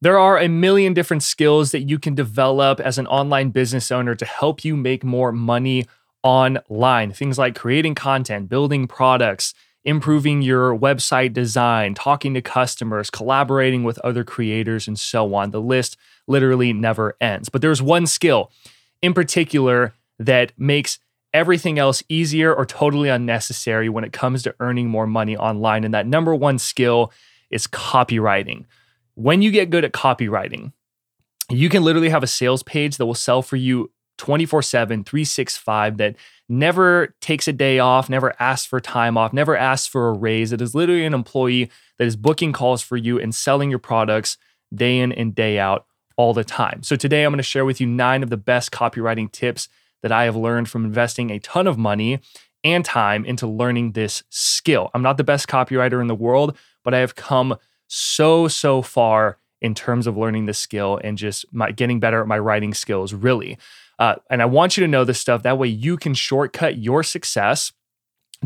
There are a million different skills that you can develop as an online business owner to help you make more money online. Things like creating content, building products, improving your website design, talking to customers, collaborating with other creators, and so on. The list literally never ends. But there's one skill in particular that makes everything else easier or totally unnecessary when it comes to earning more money online. And that number one skill is copywriting. When you get good at copywriting, you can literally have a sales page that will sell for you 24 7, 365 that never takes a day off, never asks for time off, never asks for a raise. It is literally an employee that is booking calls for you and selling your products day in and day out all the time. So today I'm going to share with you nine of the best copywriting tips that I have learned from investing a ton of money and time into learning this skill. I'm not the best copywriter in the world, but I have come so, so far in terms of learning this skill and just my, getting better at my writing skills, really. Uh, and I want you to know this stuff. That way you can shortcut your success,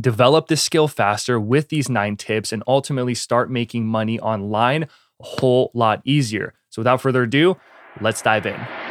develop this skill faster with these nine tips, and ultimately start making money online a whole lot easier. So without further ado, let's dive in.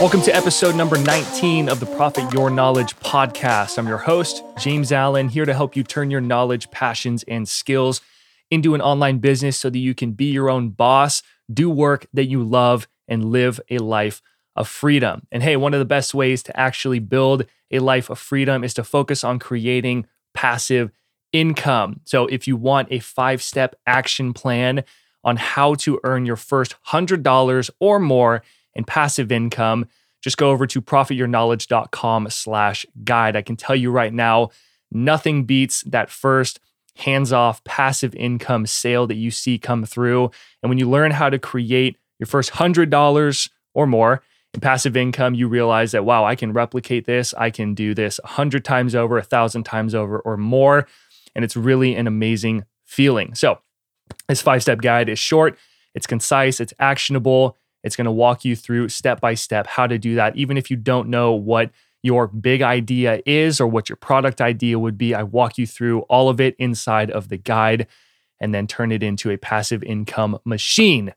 Welcome to episode number 19 of the Profit Your Knowledge podcast. I'm your host, James Allen, here to help you turn your knowledge, passions, and skills into an online business so that you can be your own boss, do work that you love, and live a life of freedom. And hey, one of the best ways to actually build a life of freedom is to focus on creating passive income. So if you want a five step action plan on how to earn your first $100 or more, and passive income, just go over to profityourknowledge.com slash guide. I can tell you right now, nothing beats that first hands-off passive income sale that you see come through. And when you learn how to create your first $100 or more in passive income, you realize that, wow, I can replicate this. I can do this a hundred times over, a thousand times over, or more. And it's really an amazing feeling. So this five-step guide is short, it's concise, it's actionable, it's going to walk you through step by step how to do that. Even if you don't know what your big idea is or what your product idea would be, I walk you through all of it inside of the guide and then turn it into a passive income machine.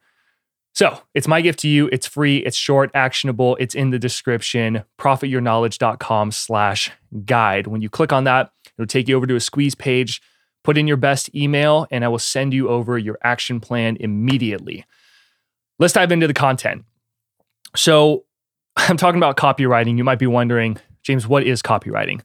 So it's my gift to you. It's free, it's short, actionable, it's in the description, profityourknowledge.com slash guide. When you click on that, it'll take you over to a squeeze page. Put in your best email, and I will send you over your action plan immediately. Let's dive into the content. So, I'm talking about copywriting. You might be wondering, James, what is copywriting?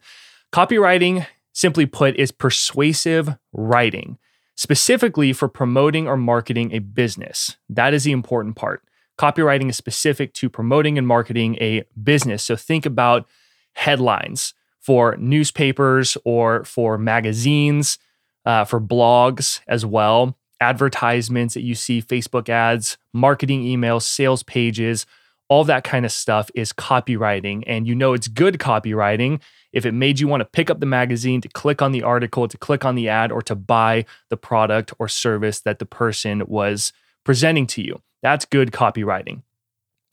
Copywriting, simply put, is persuasive writing, specifically for promoting or marketing a business. That is the important part. Copywriting is specific to promoting and marketing a business. So, think about headlines for newspapers or for magazines, uh, for blogs as well advertisements that you see, Facebook ads, marketing emails, sales pages, all that kind of stuff is copywriting. And you know it's good copywriting if it made you want to pick up the magazine, to click on the article, to click on the ad, or to buy the product or service that the person was presenting to you. That's good copywriting.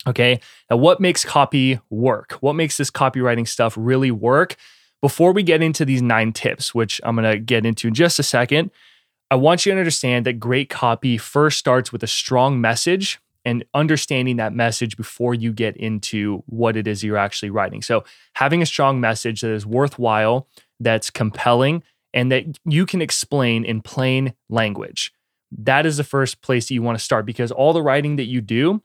Okay. Now, what makes copy work? What makes this copywriting stuff really work? Before we get into these nine tips, which I'm going to get into in just a second, I want you to understand that great copy first starts with a strong message and understanding that message before you get into what it is you're actually writing. So, having a strong message that is worthwhile, that's compelling, and that you can explain in plain language. That is the first place that you want to start because all the writing that you do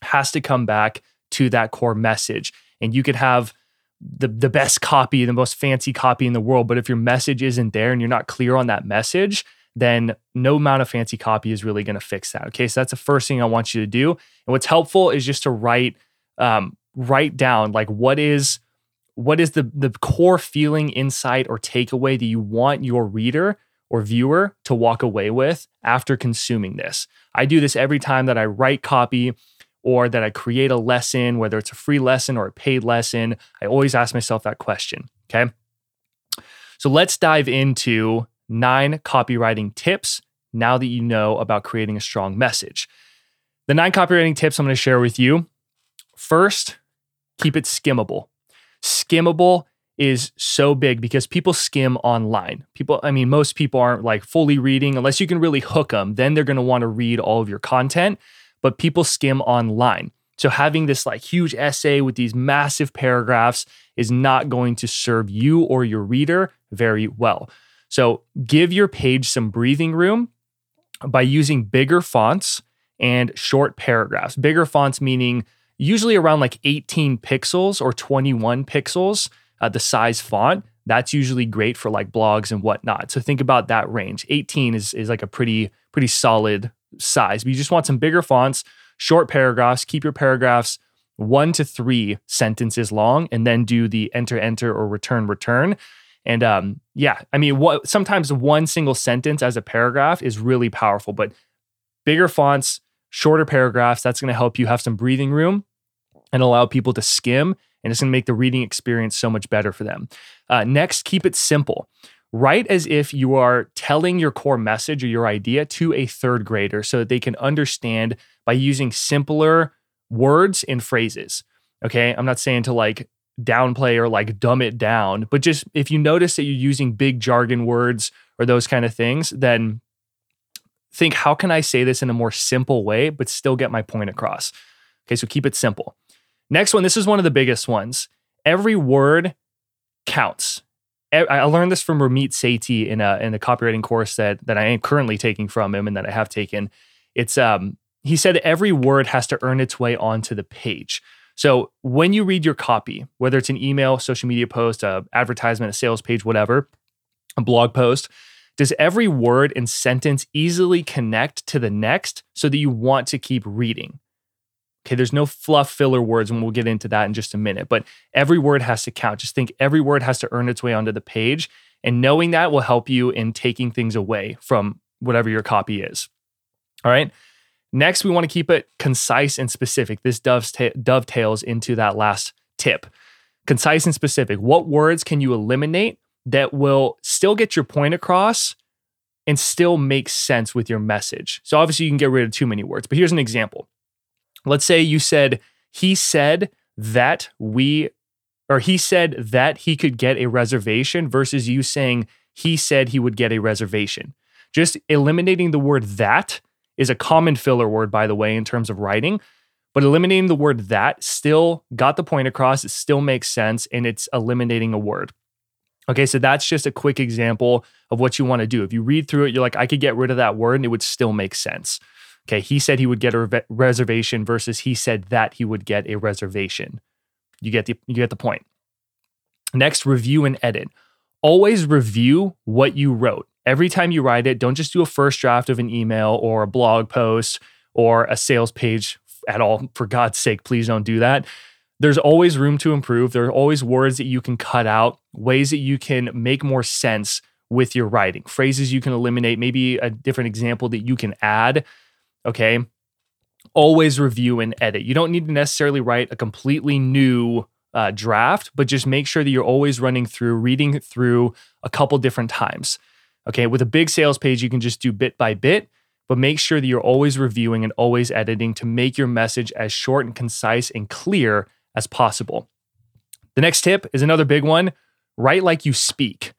has to come back to that core message. And you could have the, the best copy, the most fancy copy in the world, but if your message isn't there and you're not clear on that message, then no amount of fancy copy is really going to fix that. Okay, so that's the first thing I want you to do. And what's helpful is just to write um, write down like what is what is the the core feeling, insight, or takeaway that you want your reader or viewer to walk away with after consuming this. I do this every time that I write copy or that I create a lesson, whether it's a free lesson or a paid lesson. I always ask myself that question. Okay. So let's dive into nine copywriting tips now that you know about creating a strong message. The nine copywriting tips I'm going to share with you first, keep it skimmable. skimmable is so big because people skim online. People, I mean, most people aren't like fully reading unless you can really hook them. Then they're going to want to read all of your content, but people skim online. So having this like huge essay with these massive paragraphs is not going to serve you or your reader very well. So give your page some breathing room by using bigger fonts and short paragraphs. Bigger fonts meaning usually around like 18 pixels or 21 pixels, uh, the size font. That's usually great for like blogs and whatnot. So think about that range. 18 is, is like a pretty, pretty solid size. But you just want some bigger fonts, short paragraphs, keep your paragraphs one to three sentences long, and then do the enter, enter, or return, return. And um, yeah, I mean, what sometimes one single sentence as a paragraph is really powerful, but bigger fonts, shorter paragraphs, that's going to help you have some breathing room and allow people to skim. And it's going to make the reading experience so much better for them. Uh, next, keep it simple. Write as if you are telling your core message or your idea to a third grader so that they can understand by using simpler words and phrases. Okay. I'm not saying to like downplay or like dumb it down, but just if you notice that you're using big jargon words or those kind of things, then think how can I say this in a more simple way, but still get my point across? Okay, so keep it simple. Next one, this is one of the biggest ones. Every word counts. I learned this from Ramit Sethi in a in the copywriting course that that I am currently taking from him and that I have taken. It's um he said every word has to earn its way onto the page. So when you read your copy, whether it's an email, social media post, a advertisement, a sales page, whatever, a blog post, does every word and sentence easily connect to the next so that you want to keep reading? Okay, there's no fluff filler words, and we'll get into that in just a minute, but every word has to count. Just think every word has to earn its way onto the page. And knowing that will help you in taking things away from whatever your copy is. All right. Next, we want to keep it concise and specific. This dovetails into that last tip. Concise and specific. What words can you eliminate that will still get your point across and still make sense with your message. So obviously you can get rid of too many words, but here's an example. Let's say you said he said that we or he said that he could get a reservation versus you saying he said he would get a reservation. Just eliminating the word that is a common filler word by the way in terms of writing, but eliminating the word that still got the point across, it still makes sense and it's eliminating a word. Okay, so that's just a quick example of what you want to do. If you read through it, you're like, I could get rid of that word and it would still make sense. Okay, he said he would get a re- reservation versus he said that he would get a reservation. You get the you get the point. Next, review and edit. Always review what you wrote. Every time you write it, don't just do a first draft of an email or a blog post or a sales page at all. For God's sake, please don't do that there's always room to improve. There are always words that you can cut out, ways that you can make more sense with your writing, phrases you can eliminate, maybe a different example that you can add. Okay. Always review and edit. You don't need to necessarily write a completely new uh, draft, but just make sure that you're always running through, reading through a couple different times. Okay. With a big sales page, you can just do bit by bit, but make sure that you're always reviewing and always editing to make your message as short and concise and clear as possible. The next tip is another big one write like you speak.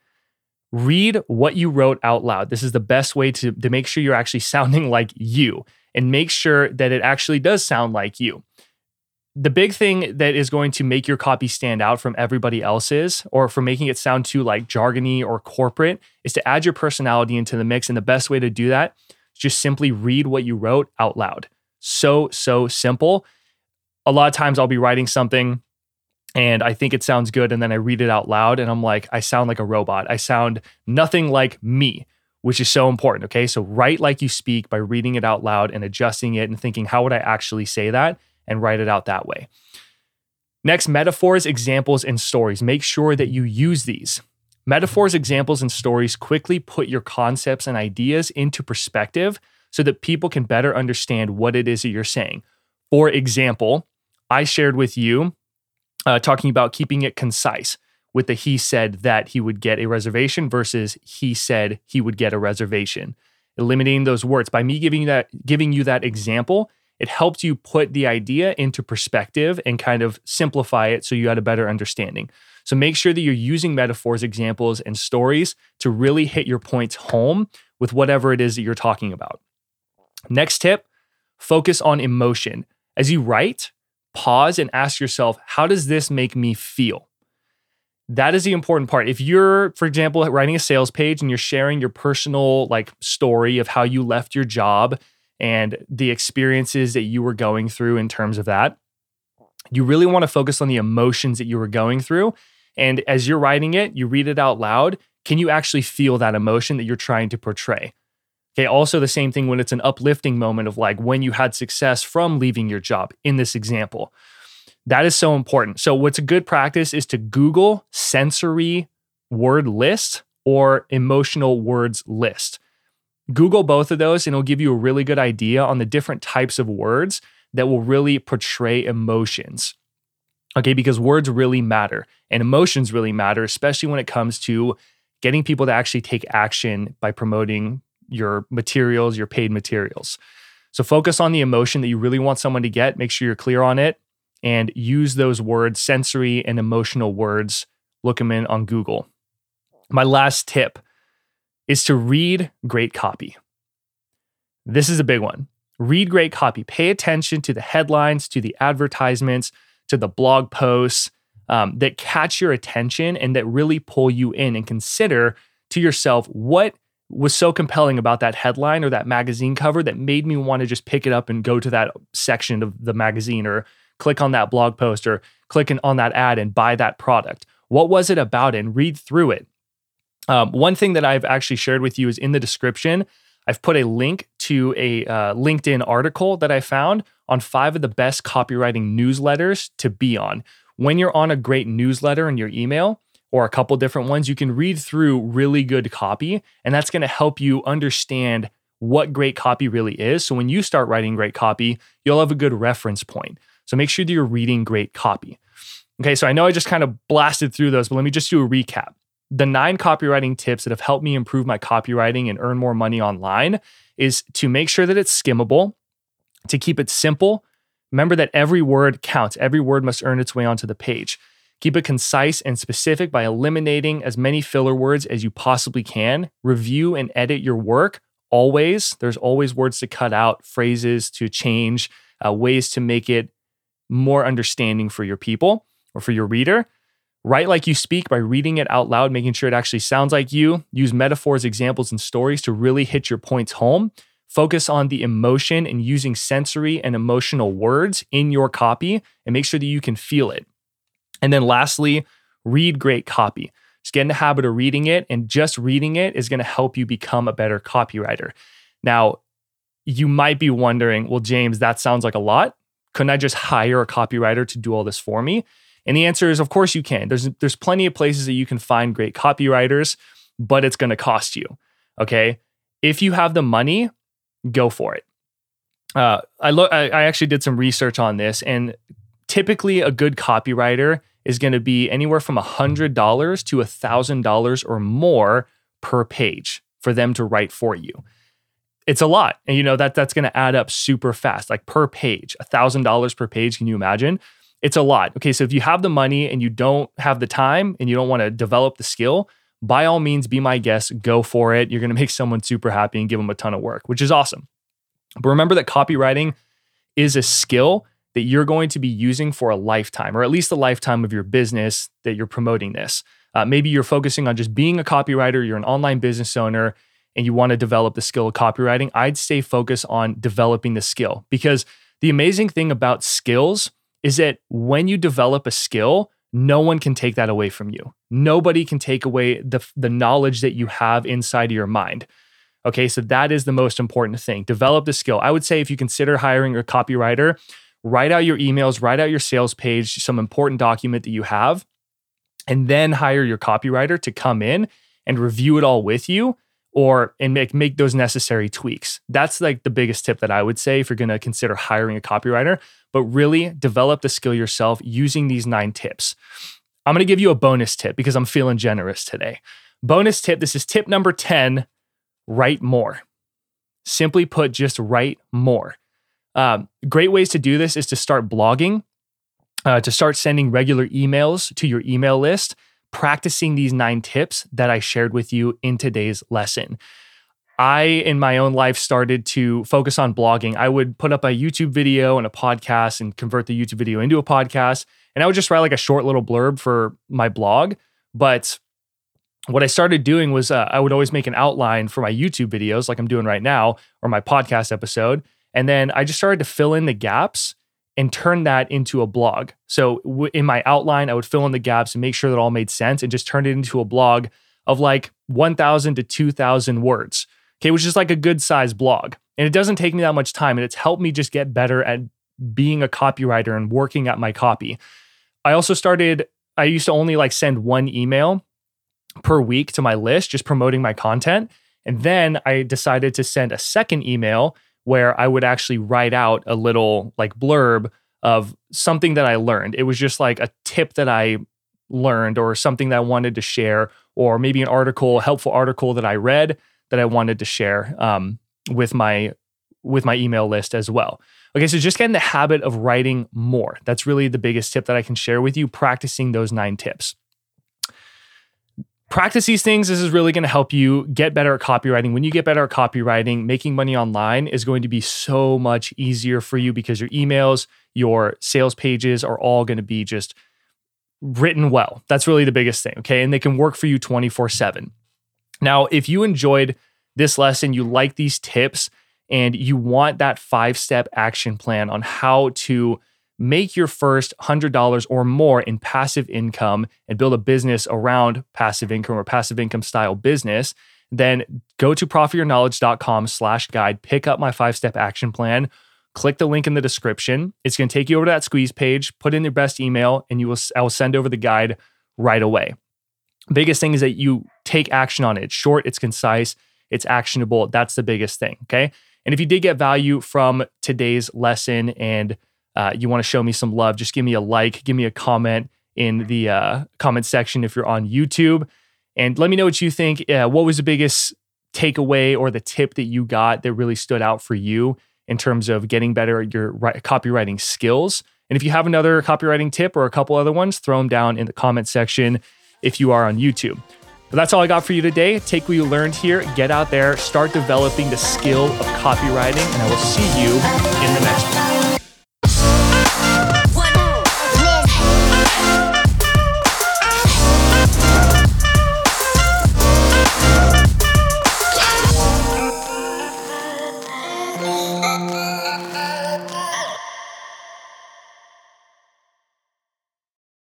Read what you wrote out loud. This is the best way to, to make sure you're actually sounding like you and make sure that it actually does sound like you. The big thing that is going to make your copy stand out from everybody else's or from making it sound too like jargony or corporate is to add your personality into the mix. And the best way to do that is just simply read what you wrote out loud. So, so simple a lot of times I'll be writing something and I think it sounds good. And then I read it out loud and I'm like, I sound like a robot. I sound nothing like me, which is so important. Okay. So write like you speak by reading it out loud and adjusting it and thinking, how would I actually say that? And write it out that way. Next, metaphors, examples, and stories. Make sure that you use these. Metaphors, examples, and stories quickly put your concepts and ideas into perspective so that people can better understand what it is that you're saying. For example, I shared with you, uh, talking about keeping it concise with the he said that he would get a reservation versus he said he would get a reservation. Eliminating those words by me giving that giving you that example, it helps you put the idea into perspective and kind of simplify it so you had a better understanding. So make sure that you're using metaphors, examples, and stories to really hit your points home with whatever it is that you're talking about. Next tip focus on emotion. As you write, pause and ask yourself, how does this make me feel? That is the important part. If you're, for example, writing a sales page and you're sharing your personal like story of how you left your job and the experiences that you were going through in terms of that, you really want to focus on the emotions that you were going through. And as you're writing it, you read it out loud. Can you actually feel that emotion that you're trying to portray? Okay, also the same thing when it's an uplifting moment of like when you had success from leaving your job in this example. That is so important. So, what's a good practice is to Google sensory word list or emotional words list. Google both of those and it'll give you a really good idea on the different types of words that will really portray emotions. Okay, because words really matter and emotions really matter, especially when it comes to getting people to actually take action by promoting your materials, your paid materials. So focus on the emotion that you really want someone to get, make sure you're clear on it, and use those words, sensory and emotional words. Look them in on Google. My last tip is to read great copy. This is a big one. Read great copy. Pay attention to the headlines, to the advertisements, to the blog posts um, that catch your attention and that really pull you in and consider to yourself what was so compelling about that headline or that magazine cover that made me want to just pick it up and go to that section of the magazine or click on that blog post or click on that ad and buy that product. What was it about? And read through it. Um, one thing that I've actually shared with you is in the description. I've put a link to a uh, LinkedIn article that I found on five of the best copywriting newsletters to be on. When you're on a great newsletter in your email, or a couple different ones, you can read through really good copy, and that's going to help you understand what great copy really is. So when you start writing great copy, you'll have a good reference point. So make sure that you're reading great copy. Okay, so I know I just kind of blasted through those, but let me just do a recap. The nine copywriting tips that have helped me improve my copywriting and earn more money online is to make sure that it's skimmable, to keep it simple. Remember that every word counts, every word must earn its way onto the page. Keep it concise and specific by eliminating as many filler words as you possibly can. Review and edit your work always. There's always words to cut out, phrases to change, uh, ways to make it more understanding for your people or for your reader. Write like you speak by reading it out loud, making sure it actually sounds like you. Use metaphors, examples, and stories to really hit your points home. Focus on the emotion and using sensory and emotional words in your copy and make sure that you can feel it. And then lastly, read great copy. Just get in the habit of reading it, and just reading it is going to help you become a better copywriter. Now, you might be wondering, well, James, that sounds like a lot. Couldn't I just hire a copywriter to do all this for me? And the answer is, of course, you can. There's there's plenty of places that you can find great copywriters, but it's going to cost you. Okay, if you have the money, go for it. Uh, I look. I, I actually did some research on this, and typically a good copywriter is going to be anywhere from $100 to $1,000 or more per page for them to write for you. It's a lot. And you know that that's going to add up super fast. Like per page, $1,000 per page, can you imagine? It's a lot. Okay, so if you have the money and you don't have the time and you don't want to develop the skill, by all means be my guest, go for it. You're going to make someone super happy and give them a ton of work, which is awesome. But remember that copywriting is a skill that you're going to be using for a lifetime, or at least the lifetime of your business that you're promoting this. Uh, maybe you're focusing on just being a copywriter, you're an online business owner, and you want to develop the skill of copywriting. I'd stay focused on developing the skill because the amazing thing about skills is that when you develop a skill, no one can take that away from you. Nobody can take away the, the knowledge that you have inside of your mind. Okay, so that is the most important thing. Develop the skill. I would say if you consider hiring a copywriter, write out your emails, write out your sales page, some important document that you have, and then hire your copywriter to come in and review it all with you or and make make those necessary tweaks. That's like the biggest tip that I would say if you're going to consider hiring a copywriter, but really develop the skill yourself using these 9 tips. I'm going to give you a bonus tip because I'm feeling generous today. Bonus tip, this is tip number 10, write more. Simply put, just write more. Um, great ways to do this is to start blogging. uh, to start sending regular emails to your email list, practicing these nine tips that I shared with you in today's lesson. I, in my own life, started to focus on blogging. I would put up a YouTube video and a podcast and convert the YouTube video into a podcast. And I would just write like a short little blurb for my blog. But what I started doing was uh, I would always make an outline for my YouTube videos, like I'm doing right now, or my podcast episode. And then I just started to fill in the gaps and turn that into a blog. So w- in my outline, I would fill in the gaps and make sure that all made sense and just turn it into a blog of like 1,000 to 2,000 words okay, which is like a good size blog. And it doesn't take me that much time. And it's helped me just get better at being a copywriter and working at my copy. I also started, I used to only like send one email per week to my list, just promoting my content. And then I decided to send a second email where I would actually write out a little like blurb of something that I learned. It was just like a tip that I learned or something that I wanted to share, or maybe an article, helpful article that I read that I wanted to share um, with my with my email list as well. Okay, so just get in the habit of writing more. That's really the biggest tip that I can share with you. Practicing those nine tips. Practice these things. This is really going to help you get better at copywriting. When you get better at copywriting, making money online is going to be so much easier for you because your emails, your sales pages are all going to be just written well. That's really the biggest thing. Okay. And they can work for you 24 7. Now, if you enjoyed this lesson, you like these tips, and you want that five step action plan on how to make your first $100 or more in passive income and build a business around passive income or passive income style business, then go to profityourknowledge.com slash guide, pick up my five step action plan, click the link in the description. It's going to take you over to that squeeze page, put in your best email, and you will, I will send over the guide right away biggest thing is that you take action on it. It's short, it's concise, it's actionable. That's the biggest thing. Okay. And if you did get value from today's lesson and uh, you want to show me some love, just give me a like, give me a comment in the uh, comment section if you're on YouTube. And let me know what you think. Uh, what was the biggest takeaway or the tip that you got that really stood out for you in terms of getting better at your copywriting skills? And if you have another copywriting tip or a couple other ones, throw them down in the comment section if you are on YouTube. But that's all I got for you today. Take what you learned here, get out there, start developing the skill of copywriting, and I will see you in the next one.